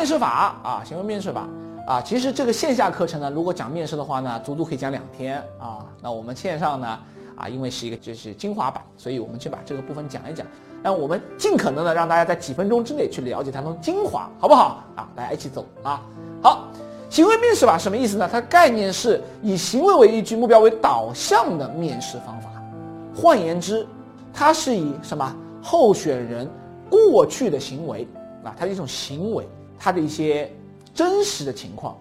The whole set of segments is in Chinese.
面试法啊，行为面试法啊，其实这个线下课程呢，如果讲面试的话呢，足足可以讲两天啊。那我们线上呢，啊，因为是一个就是精华版，所以我们就把这个部分讲一讲。让我们尽可能的让大家在几分钟之内去了解它的精华，好不好啊？大家一起走啊！好，行为面试法什么意思呢？它概念是以行为为依据、目标为导向的面试方法。换言之，它是以什么候选人过去的行为啊，它的一种行为，他的一些真实的情况，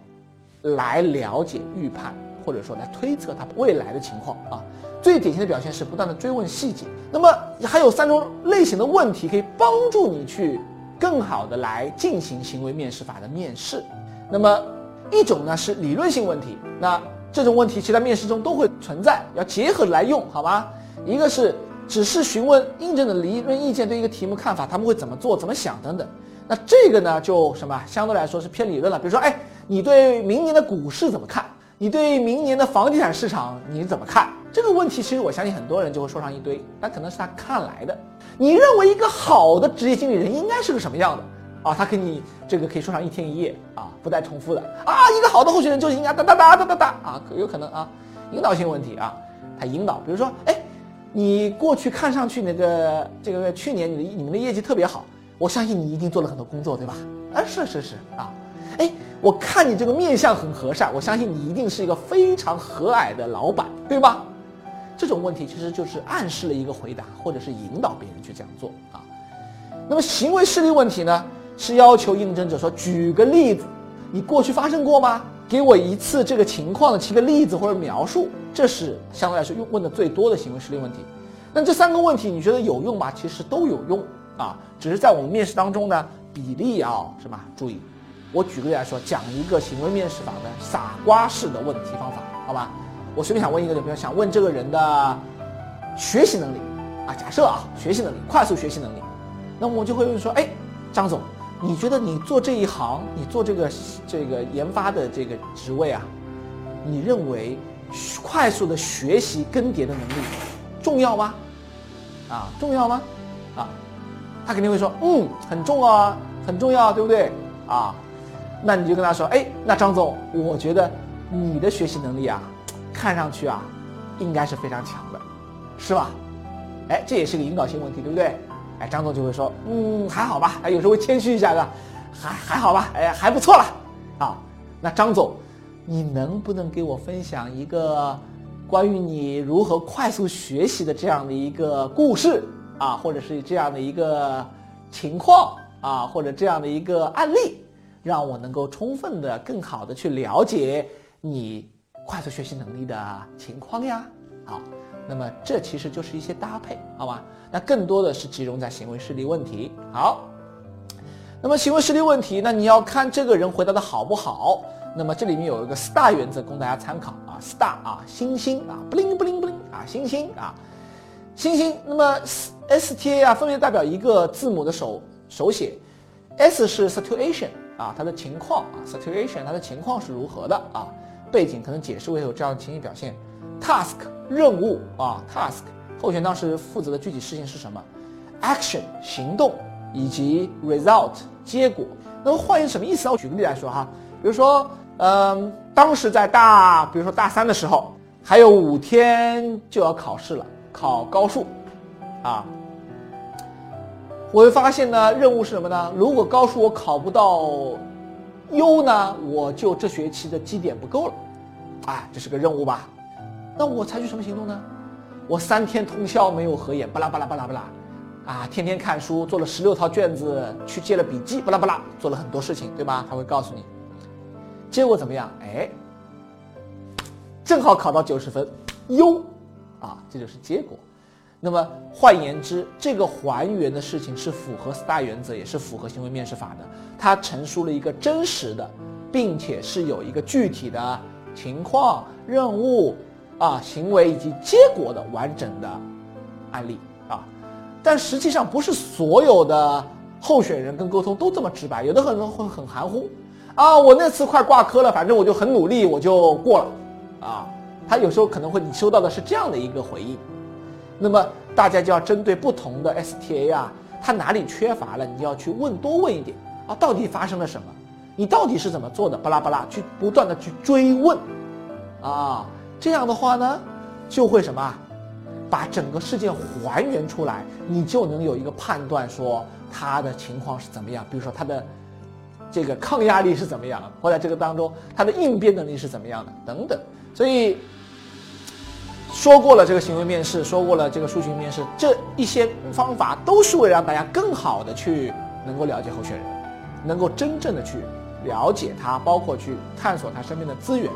来了解、预判或者说来推测他未来的情况啊。最典型的表现是不断的追问细节。那么还有三种类型的问题可以帮助你去更好的来进行行为面试法的面试。那么一种呢是理论性问题，那这种问题其实在面试中都会存在，要结合来用，好吗？一个是只是询问应征的理论意见，对一个题目看法，他们会怎么做、怎么想等等。那这个呢就什么相对来说是偏理论了。比如说，哎，你对明年的股市怎么看？你对明年的房地产市场你怎么看？这个问题其实我相信很多人就会说上一堆，那可能是他看来的。你认为一个好的职业经理人应该是个什么样的啊？他跟你这个可以说上一天一夜啊，不带重复的啊。一个好的候选人就应该哒哒哒哒哒哒啊，有可能啊，引导性问题啊，他引导，比如说，哎，你过去看上去那个这个去年你的你们的业绩特别好，我相信你一定做了很多工作，对吧？啊，是是是啊，哎，我看你这个面相很和善，我相信你一定是一个非常和蔼的老板，对吧？这种问题其实就是暗示了一个回答，或者是引导别人去这样做啊。那么行为事例问题呢，是要求应征者说举个例子，你过去发生过吗？给我一次这个情况的七个例子或者描述，这是相对来说用问的最多的行为事例问题。那这三个问题你觉得有用吗？其实都有用啊，只是在我们面试当中呢，比例要什么注意。我举个例来说，讲一个行为面试法的傻瓜式的问题方法，好吧？我随便想问一个，就比如想问这个人的学习能力啊，假设啊，学习能力，快速学习能力，那么我就会问说，哎，张总，你觉得你做这一行，你做这个这个研发的这个职位啊，你认为快速的学习更迭的能力重要吗？啊，重要吗？啊，他肯定会说，嗯，很重啊，很重要，对不对？啊，那你就跟他说，哎，那张总，我觉得你的学习能力啊。看上去啊，应该是非常强的，是吧？哎，这也是个引导性问题，对不对？哎，张总就会说，嗯，还好吧。哎，有时候会谦虚一下的，还还好吧。哎，还不错了。啊，那张总，你能不能给我分享一个关于你如何快速学习的这样的一个故事啊，或者是这样的一个情况啊，或者这样的一个案例，让我能够充分的、更好的去了解你。快速学习能力的情况呀，好，那么这其实就是一些搭配，好吧？那更多的是集中在行为事例问题。好，那么行为事例问题，那你要看这个人回答的好不好。那么这里面有一个 STAR 原则供大家参考啊，STAR 啊，星星啊，不灵不灵不灵啊，星星啊，星星。那么 S T A 啊，分别代表一个字母的手手写，S 是 situation 啊，它的情况啊，situation 它的情况是如何的啊？背景可能解释为有这样的情形表现，task 任务啊，task 候选当时负责的具体事情是什么，action 行动以及 result 结果。那么换言什么意思呢？我举个例来说哈，比如说，嗯，当时在大，比如说大三的时候，还有五天就要考试了，考高数，啊，我会发现呢，任务是什么呢？如果高数我考不到。优呢，我就这学期的绩点不够了，啊，这是个任务吧？那我采取什么行动呢？我三天通宵没有合眼，巴拉巴拉巴拉巴拉，啊，天天看书，做了十六套卷子，去借了笔记，巴拉巴拉，做了很多事情，对吧？他会告诉你，结果怎么样？哎，正好考到九十分，优，啊，这就是结果。那么换言之，这个还原的事情是符合 STAR 原则，也是符合行为面试法的。它陈述了一个真实的，并且是有一个具体的情况、任务啊、行为以及结果的完整的案例啊。但实际上不是所有的候选人跟沟通都这么直白，有的很多会很含糊啊。我那次快挂科了，反正我就很努力，我就过了啊。他有时候可能会你收到的是这样的一个回应。那么大家就要针对不同的 STA 啊，它哪里缺乏了，你要去问多问一点啊，到底发生了什么你到底是怎么做的？巴拉巴拉，去不断的去追问，啊，这样的话呢，就会什么，把整个事件还原出来，你就能有一个判断，说他的情况是怎么样。比如说他的这个抗压力是怎么样，或者这个当中他的应变能力是怎么样的，等等。所以说过了这个行为面试，说过了这个数据面试，这一些方法都是为了让大家更好的去能够了解候选人，能够真正的去。了解他，包括去探索他身边的资源。